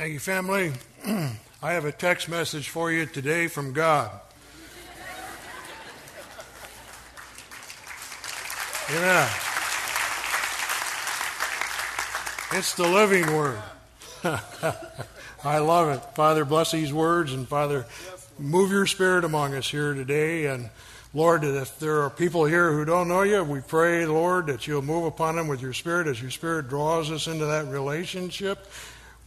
Thank you, family. I have a text message for you today from God. Amen. It's the living word. I love it. Father, bless these words, and Father, move your spirit among us here today. And Lord, if there are people here who don't know you, we pray, Lord, that you'll move upon them with your spirit as your spirit draws us into that relationship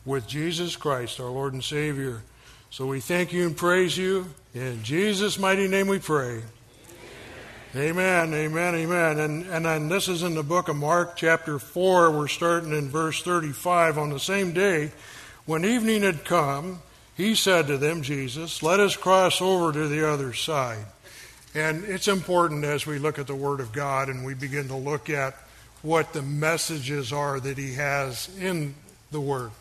with Jesus Christ, our Lord and Savior. So we thank you and praise you. In Jesus' mighty name we pray. Amen, amen, amen. And, and then this is in the book of Mark, chapter 4. We're starting in verse 35. On the same day, when evening had come, he said to them, Jesus, let us cross over to the other side. And it's important as we look at the Word of God and we begin to look at what the messages are that He has in the Word.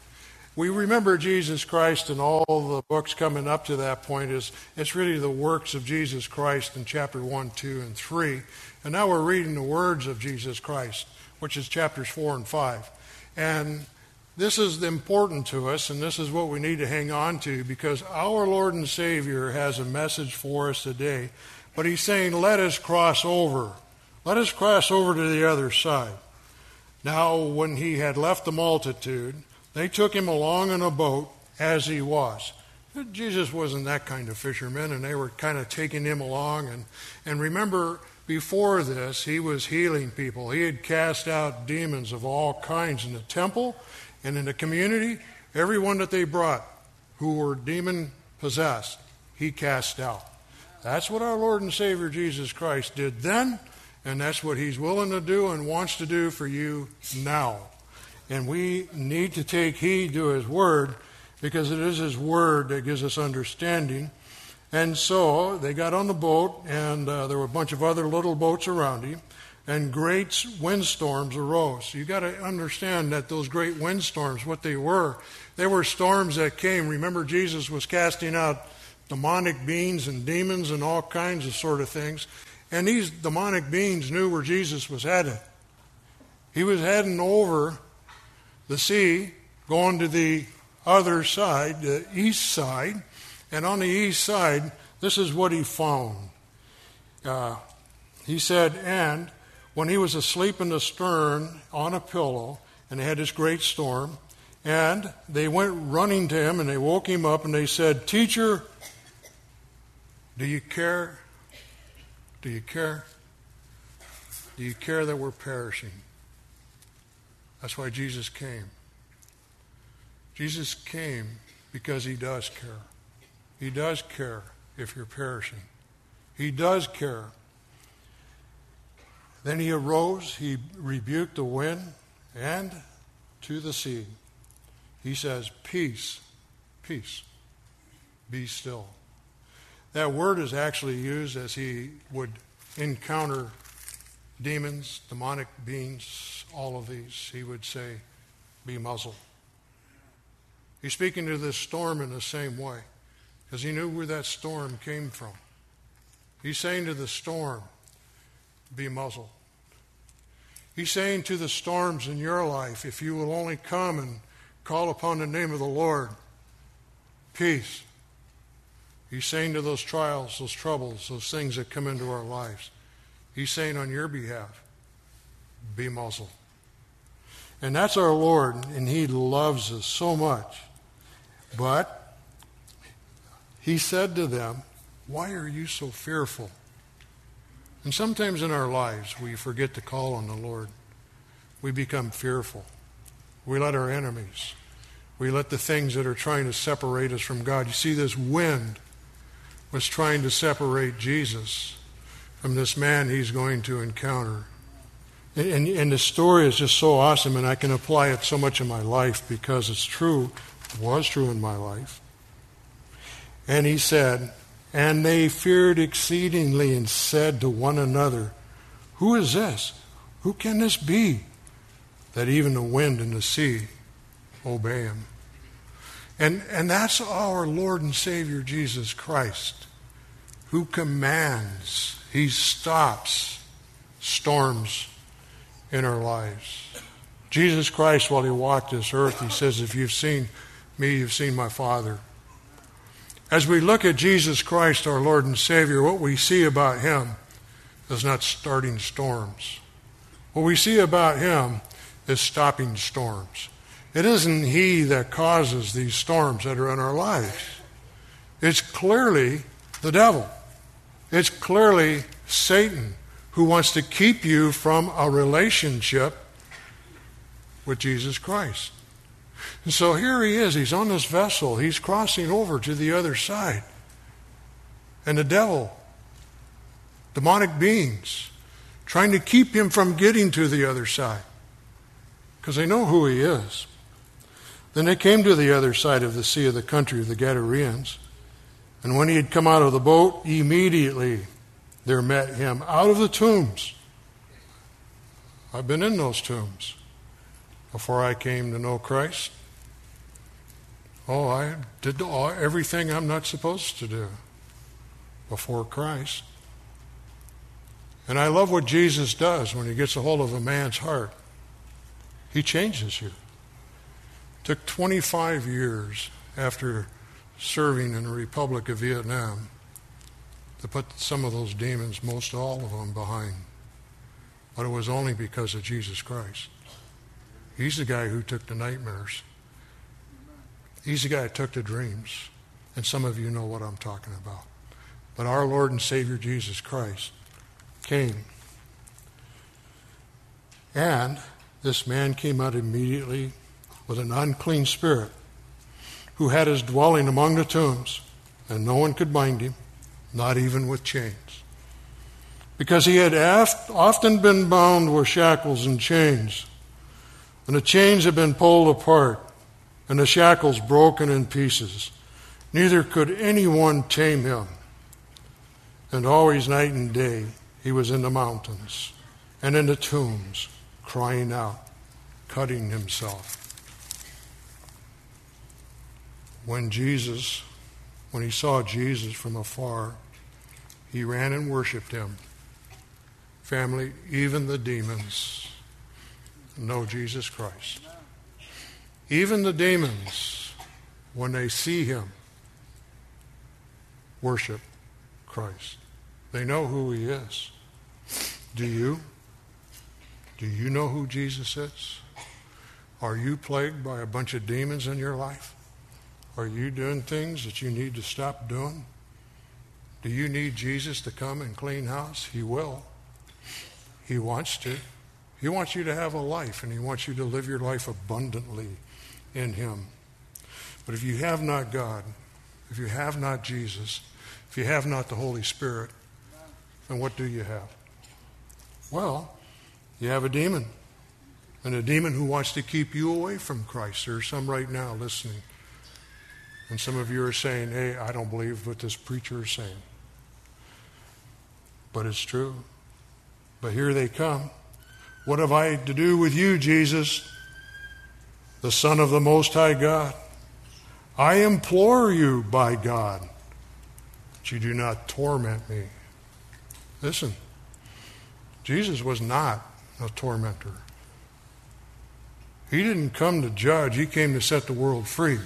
We remember Jesus Christ and all the books coming up to that point is it's really the works of Jesus Christ in chapter 1, 2, and 3. And now we're reading the words of Jesus Christ, which is chapters 4 and 5. And this is important to us, and this is what we need to hang on to because our Lord and Savior has a message for us today but he's saying, let us cross over. Let us cross over to the other side. Now, when he had left the multitude, they took him along in a boat as he was. Jesus wasn't that kind of fisherman, and they were kind of taking him along. And, and remember, before this, he was healing people. He had cast out demons of all kinds in the temple and in the community. Everyone that they brought who were demon possessed, he cast out. That's what our Lord and Savior Jesus Christ did then, and that's what He's willing to do and wants to do for you now. And we need to take heed to His Word because it is His Word that gives us understanding. And so they got on the boat, and uh, there were a bunch of other little boats around him, and great windstorms arose. You got to understand that those great windstorms, what they were, they were storms that came. Remember, Jesus was casting out demonic beings and demons and all kinds of sort of things. And these demonic beings knew where Jesus was headed. He was heading over the sea, going to the other side, the east side. And on the east side, this is what he found. Uh, he said, And when he was asleep in the stern on a pillow, and they had this great storm, and they went running to him and they woke him up and they said, Teacher, do you care? Do you care? Do you care that we're perishing? That's why Jesus came. Jesus came because he does care. He does care if you're perishing. He does care. Then he arose, he rebuked the wind and to the sea. He says, Peace, peace, be still. That word is actually used as he would encounter demons, demonic beings, all of these. He would say, Be muzzled. He's speaking to this storm in the same way because he knew where that storm came from. He's saying to the storm, Be muzzled. He's saying to the storms in your life, if you will only come and call upon the name of the Lord, peace, He's saying to those trials, those troubles, those things that come into our lives, He's saying on your behalf, be muzzled. And that's our Lord, and He loves us so much. But He said to them, Why are you so fearful? And sometimes in our lives, we forget to call on the Lord. We become fearful. We let our enemies, we let the things that are trying to separate us from God. You see, this wind was trying to separate Jesus from this man he's going to encounter. And, and, and, the story is just so awesome, and I can apply it so much in my life because it's true, it was true in my life. And he said, And they feared exceedingly and said to one another, Who is this? Who can this be? That even the wind and the sea obey him. And, and that's our Lord and Savior Jesus Christ, who commands, He stops storms in our lives. Jesus Christ, while He walked this earth, He says, if you've seen me, you've seen my Father. As we look at Jesus Christ, our Lord and Savior, what we see about him is not starting storms. What we see about him is stopping storms. It isn't he that causes these storms that are in our lives. It's clearly the devil. It's clearly Satan who wants to keep you from a relationship with Jesus Christ. And so here he is. He's on this vessel. He's crossing over to the other side. And the devil, demonic beings, trying to keep him from getting to the other side because they know who he is. Then they came to the other side of the sea of the country of the Gadareans. And when he had come out of the boat, immediately there met him out of the tombs. I've been in those tombs before I came to know Christ. Oh, I did everything I'm not supposed to do before Christ. And I love what Jesus does when he gets a hold of a man's heart. He changes you. It took 25 years after serving in the Republic of Vietnam to put some of those demons, most all of them, behind. But it was only because of Jesus Christ. He's the guy who took the nightmares. He's the guy who took the dreams. And some of you know what I'm talking about. But our Lord and Savior Jesus Christ came. And this man came out immediately with an unclean spirit who had his dwelling among the tombs, and no one could bind him, not even with chains. Because he had often been bound with shackles and chains, and the chains had been pulled apart, and the shackles broken in pieces. Neither could anyone tame him. And always, night and day, he was in the mountains and in the tombs, crying out, cutting himself. When Jesus, when he saw Jesus from afar, he ran and worshiped him. Family, even the demons know Jesus Christ. Even the demons, when they see him, worship Christ. They know who he is. Do you? Do you know who Jesus is? Are you plagued by a bunch of demons in your life? Are you doing things that you need to stop doing? Do you need Jesus to come and clean house? He will. He wants to. He wants you to have a life, and He wants you to live your life abundantly in Him. But if you have not God, if you have not Jesus, if you have not the Holy Spirit, then what do you have? Well, you have a demon. And a demon who wants to keep you away from Christ. There are some right now listening. And some of you are saying, hey, I don't believe what this preacher is saying. But it's true. But here they come. What have I to do with you, Jesus, the Son of the Most High God? I implore you by God that you do not torment me. Listen, Jesus was not a tormentor. He didn't come to judge, he came to set the world free.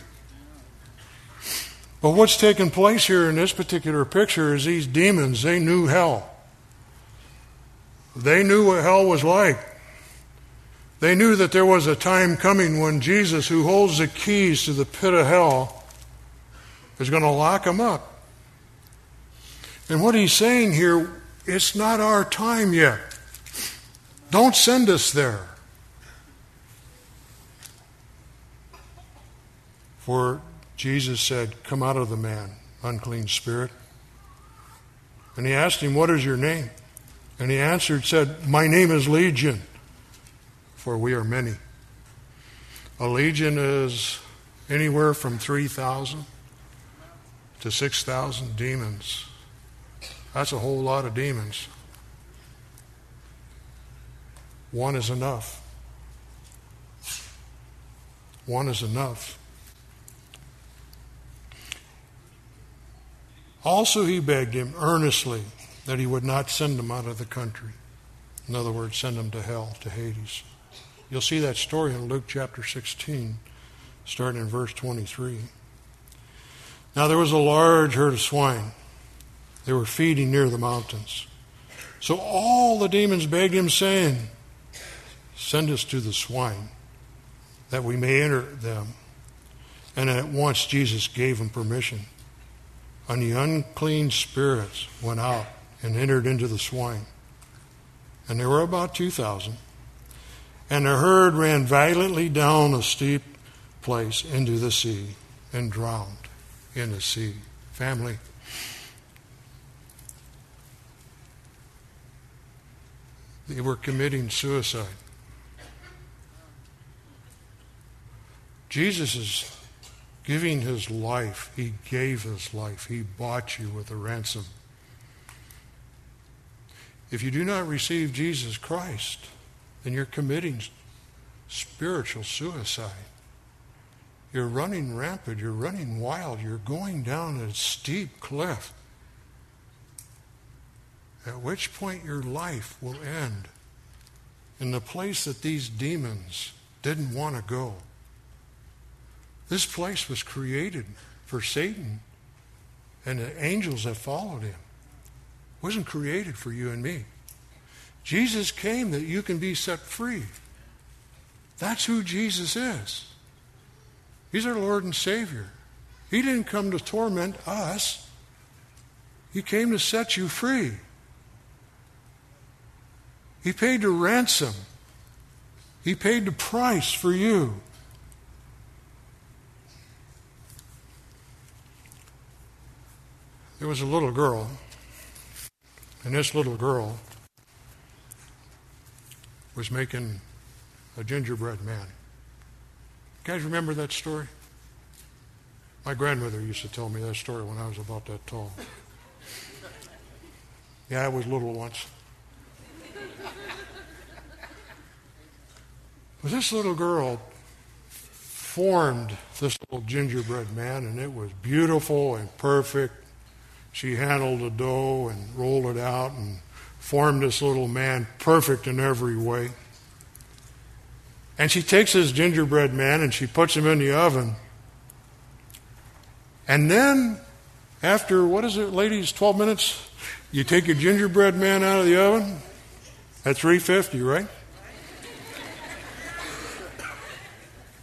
But what's taking place here in this particular picture is these demons, they knew hell. They knew what hell was like. They knew that there was a time coming when Jesus, who holds the keys to the pit of hell, is going to lock them up. And what he's saying here, it's not our time yet. Don't send us there. For Jesus said, Come out of the man, unclean spirit. And he asked him, What is your name? And he answered, said, My name is Legion, for we are many. A legion is anywhere from 3,000 to 6,000 demons. That's a whole lot of demons. One is enough. One is enough. Also, he begged him earnestly that he would not send them out of the country. In other words, send them to hell, to Hades. You'll see that story in Luke chapter 16. starting in verse 23. Now there was a large herd of swine. They were feeding near the mountains. So all the demons begged him, saying, Send us to the swine, that we may enter them. And at once Jesus gave them permission. And the unclean spirits went out and entered into the swine. And there were about 2,000. And the herd ran violently down a steep place into the sea and drowned in the sea. Family. They were committing suicide. Jesus is giving his life. He gave his life. He bought you with a ransom. If you do not receive Jesus Christ, then you're committing spiritual suicide. You're running rampant. You're running wild. You're going down a steep cliff. At which point your life will end in the place that these demons didn't want to go. This place was created for Satan and the angels that followed him. It wasn't created for you and me. Jesus came that you can be set free. That's who Jesus is. He's our Lord and Savior. He didn't come to torment us. He came to set you free. He paid the ransom. He paid the price for you. There was a little girl, and this little girl was making a gingerbread man. You guys remember that story? My grandmother used to tell me that story when I was about that tall. Yeah, I was little once. But this little girl formed this little gingerbread man, and it was beautiful and perfect she handled the dough and rolled it out and formed this little man perfect in every way. And she takes this gingerbread man and she puts him in the oven. And then, after, what is it, ladies, 12 minutes, you take your gingerbread man out of the oven at 350, right?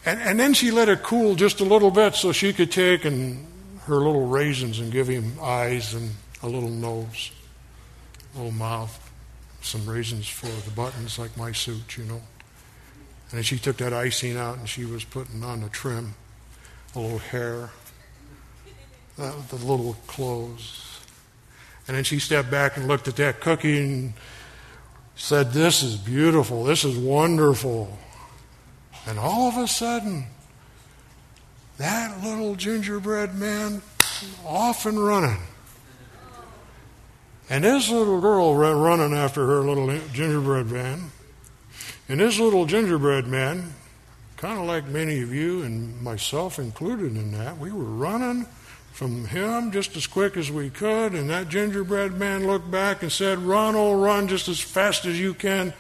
And, and then she let it cool just a little bit so she could take and her little raisins and give him eyes and a little nose, a little mouth, some raisins for the buttons like my suit, you know. And then she took that icing out and she was putting on the trim, a little hair, uh, the little clothes. And then she stepped back and looked at that cookie and said, This is beautiful. This is wonderful. And all of a sudden, that little gingerbread man off and running. And this little girl running after her little gingerbread man. And this little gingerbread man, kind of like many of you and myself included in that, we were running from him just as quick as we could. And that gingerbread man looked back and said, Run, oh, run just as fast as you can.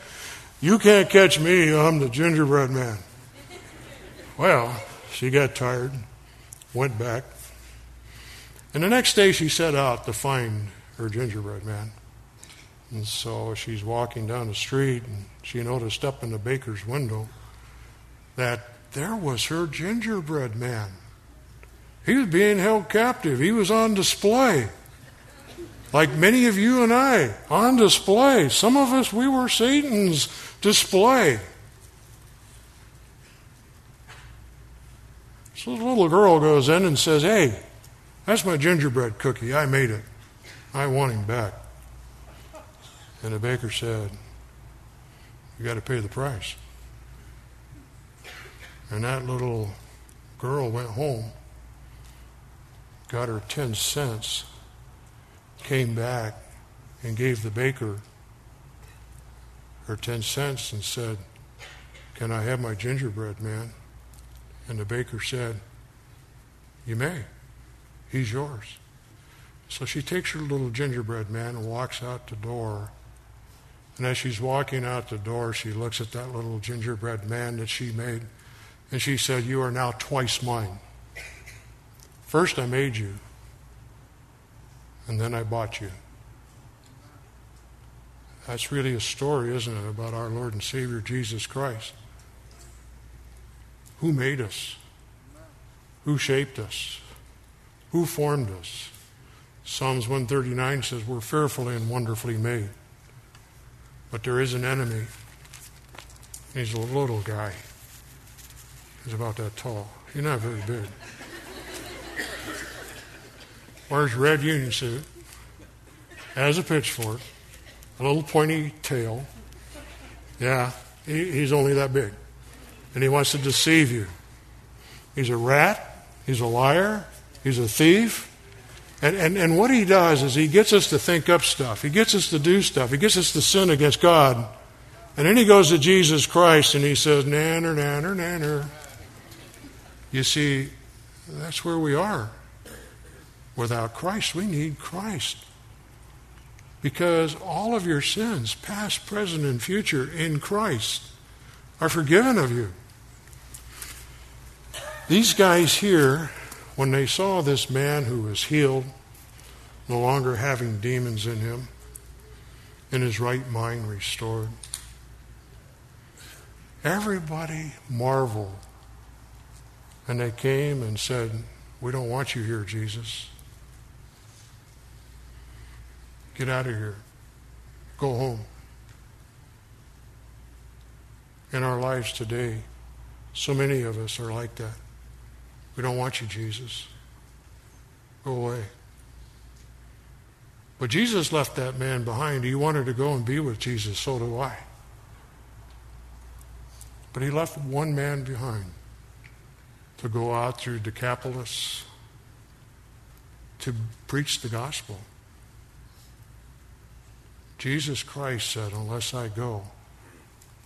You can't catch me. I'm the gingerbread man. Well, she got tired, went back. And the next day she set out to find her gingerbread man. And so she's walking down the street and she noticed up in the baker's window that there was her gingerbread man. He was being held captive, he was on display. Like many of you and I, on display. Some of us, we were Satan's display. So the little girl goes in and says, Hey, that's my gingerbread cookie. I made it. I want him back. And the baker said, You got to pay the price. And that little girl went home, got her 10 cents, came back, and gave the baker her 10 cents and said, Can I have my gingerbread, man? And the baker said, You may. He's yours. So she takes her little gingerbread man and walks out the door. And as she's walking out the door, she looks at that little gingerbread man that she made And she said, You are now twice mine. First, I made you, and then I bought you. That's really a story, isn't it, about our Lord and Savior Jesus Christ. Who made us? Who shaped us? Who formed us? Psalms 139 says, We're fearfully and wonderfully made. But there is an enemy. He's a little guy. He's about that tall. He's not very big. Wears red union suit, has a pitchfork, a little pointy tail. Yeah, he, he's only that big. And he wants to deceive you. He's a rat, he's a liar, he's a thief. And, and, and what he does is he gets us to think up stuff. He gets us to do stuff. He gets us to sin against God. And then he goes to Jesus Christ and he says, nanner, nanner, nanner. You see, that's where we are. Without Christ, we need Christ. Because all of your sins, past, present, and future, in Christ, are forgiven of you. These guys here, when they saw this man who was healed, no longer having demons in him, in his right mind restored, everybody marveled. And they came and said, We don't want you here, Jesus. Get out of here. Go home. In our lives today, so many of us are like that. We don't want you, Jesus. Go away. But Jesus left that man behind. He wanted to go and be with Jesus, so do I. But he left one man behind to go out through Decapolis to preach the gospel. Jesus Christ said, Unless I go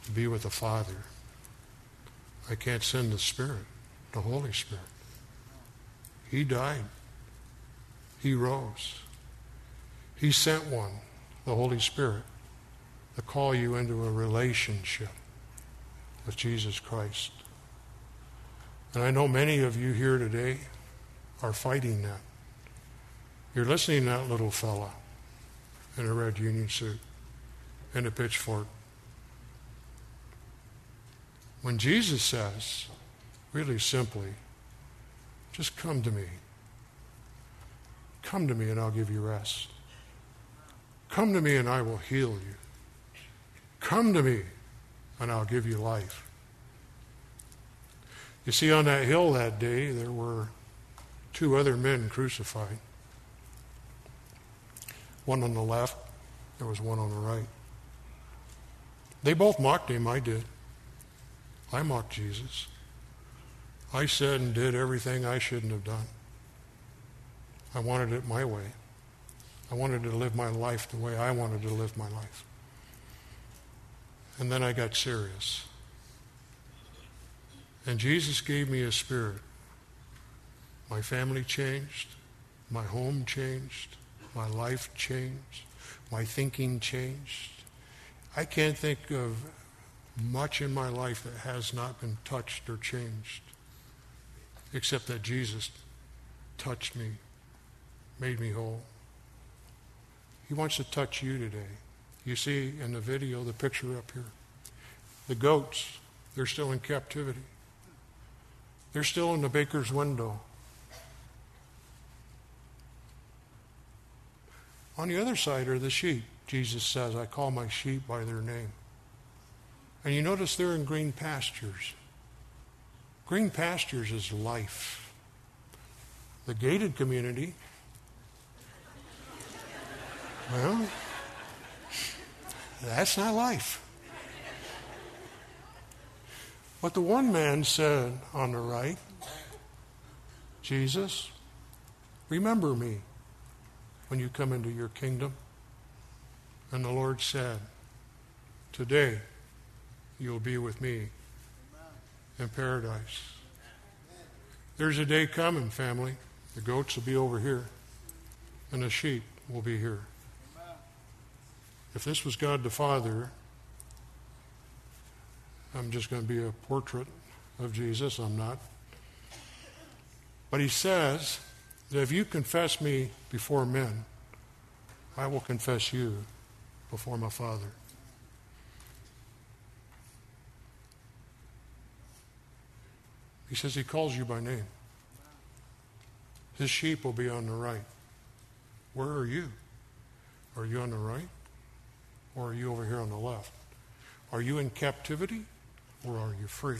to be with the Father, I can't send the Spirit, the Holy Spirit. He died. He rose. He sent one, the Holy Spirit, to call you into a relationship with Jesus Christ. And I know many of you here today are fighting that. You're listening to that little fella in a red union suit and a pitchfork. When Jesus says, really simply, just come to me. Come to me and I'll give you rest. Come to me and I will heal you. Come to me and I'll give you life. You see, on that hill that day, there were two other men crucified. One on the left, there was one on the right. They both mocked him, I did. I mocked Jesus. I said and did everything I shouldn't have done. I wanted it my way. I wanted to live my life the way I wanted to live my life. And then I got serious. And Jesus gave me a spirit. My family changed. My home changed. My life changed. My thinking changed. I can't think of much in my life that has not been touched or changed, except that Jesus touched me, made me whole. He wants to touch you today. You see in the video, the picture up here, the goats, they're still in captivity. They're still in the baker's window. On the other side are the sheep. Jesus says, I call my sheep by their name. And you notice they're in green pastures. Green pastures is life. The gated community, well, that's not life. But the one man said on the right, Jesus, remember me when you come into your kingdom. And the Lord said, Today you'll be with me in paradise. There's a day coming, family. The goats will be over here, and the sheep will be here. If this was God the Father, I'm just going to be a portrait of Jesus. I'm not. But he says that if you confess me before men, I will confess you before my Father. He says he calls you by name. His sheep will be on the right. Where are you? Are you on the right? Or are you over here on the left? Are you in captivity or are you free?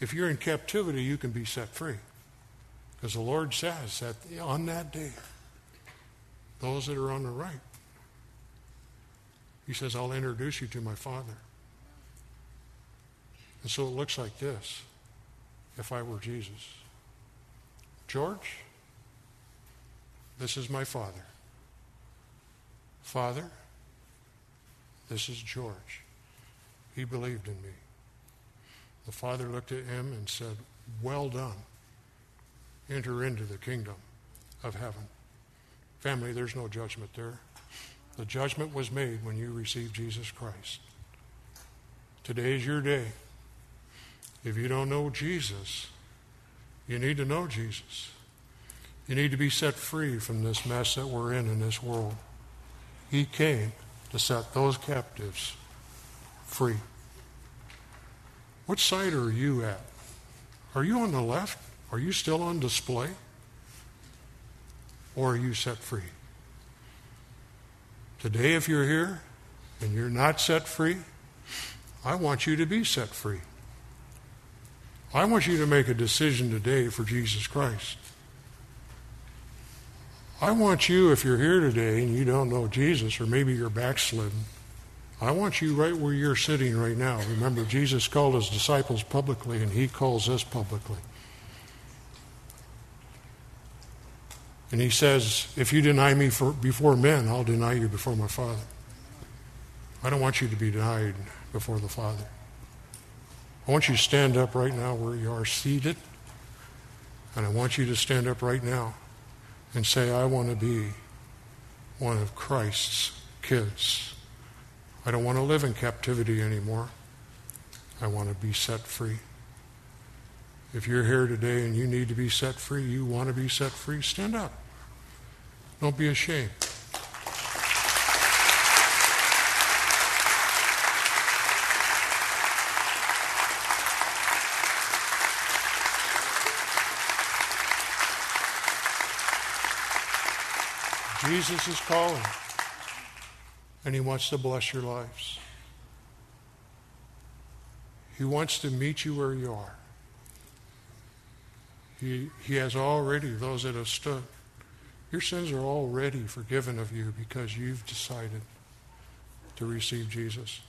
If you're in captivity, you can be set free. Because the Lord says that on that day, those that are on the right, He says, I'll introduce you to my Father. And so it looks like this if I were Jesus. George, this is my Father. Father, this is George. He believed in me. The Father looked at him and said, Well done. Enter into the kingdom of heaven. Family, there's no judgment there. The judgment was made when you received Jesus Christ. Today is your day. If you don't know Jesus, you need to know Jesus. You need to be set free from this mess that we're in in this world. He came to set those captives free. Which side are you at? Are you on the left? Are you still on display? Or are you set free? Today, if you're here and you're not set free, I want you to be set free. I want you to make a decision today for Jesus Christ. I want you, if you're here today and you don't know Jesus, or maybe you're backslidden, I want you right where you're sitting right now. Remember, Jesus called his disciples publicly, and he calls us publicly. And he says, If you deny me for, before men, I'll deny you before my Father. I don't want you to be denied before the Father. I want you to stand up right now where you are seated. And I want you to stand up right now and say, I want to be one of Christ's kids. I don't want to live in captivity anymore. I want to be set free. If you're here today and you need to be set free, you want to be set free, stand up. Don't be ashamed. Jesus is calling, and He wants to bless your lives. He wants to meet you where you are. He, he has already, those that have stood, your sins are already forgiven of you because you've decided to receive Jesus.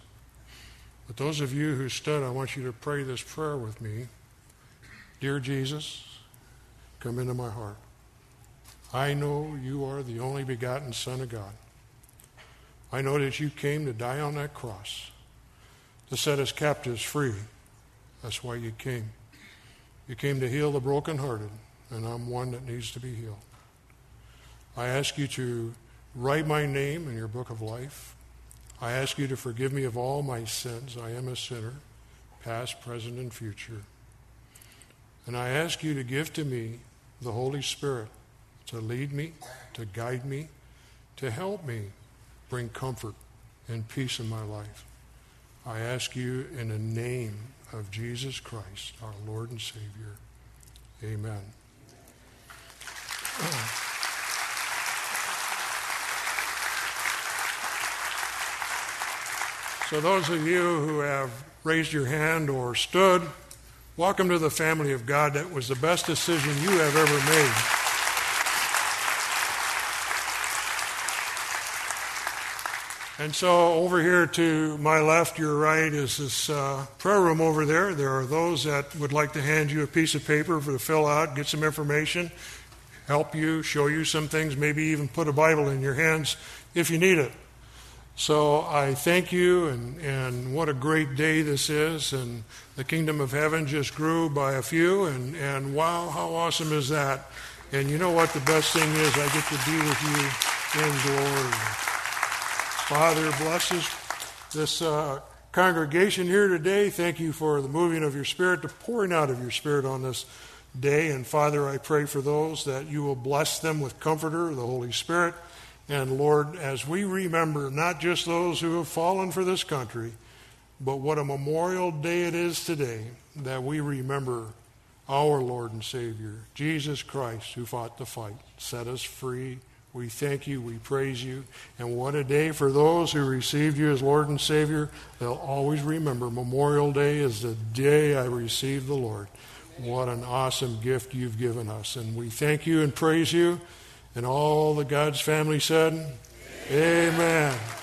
But those of you who stood, I want you to pray this prayer with me. Dear Jesus, come into my heart. I know you are the only begotten Son of God. I know that you came to die on that cross to set us captives free. That's why you came. You came to heal the brokenhearted, and I'm one that needs to be healed. I ask you to write my name in your book of life. I ask you to forgive me of all my sins. I am a sinner, past, present, and future. And I ask you to give to me the Holy Spirit to lead me, to guide me, to help me bring comfort and peace in my life. I ask you in the name of Jesus Christ, our Lord and Savior. Amen. So, those of you who have raised your hand or stood, welcome to the family of God. That was the best decision you have ever made. And so, over here to my left, your right, is this uh, prayer room over there. There are those that would like to hand you a piece of paper for to fill out, get some information, help you, show you some things, maybe even put a Bible in your hands if you need it. So I thank you, and, and what a great day this is. And the kingdom of heaven just grew by a few, and, and wow, how awesome is that? And you know what the best thing is? I get to be with you in glory. Father, bless this, this uh, congregation here today. Thank you for the moving of your Spirit, the pouring out of your Spirit on this day. And Father, I pray for those that you will bless them with Comforter, the Holy Spirit. And Lord, as we remember not just those who have fallen for this country, but what a memorial day it is today that we remember our Lord and Savior, Jesus Christ, who fought the fight, set us free. We thank you, we praise you. And what a day for those who received you as Lord and Savior. They'll always remember Memorial Day is the day I received the Lord. What an awesome gift you've given us. And we thank you and praise you. And all the God's family said, Amen. Amen.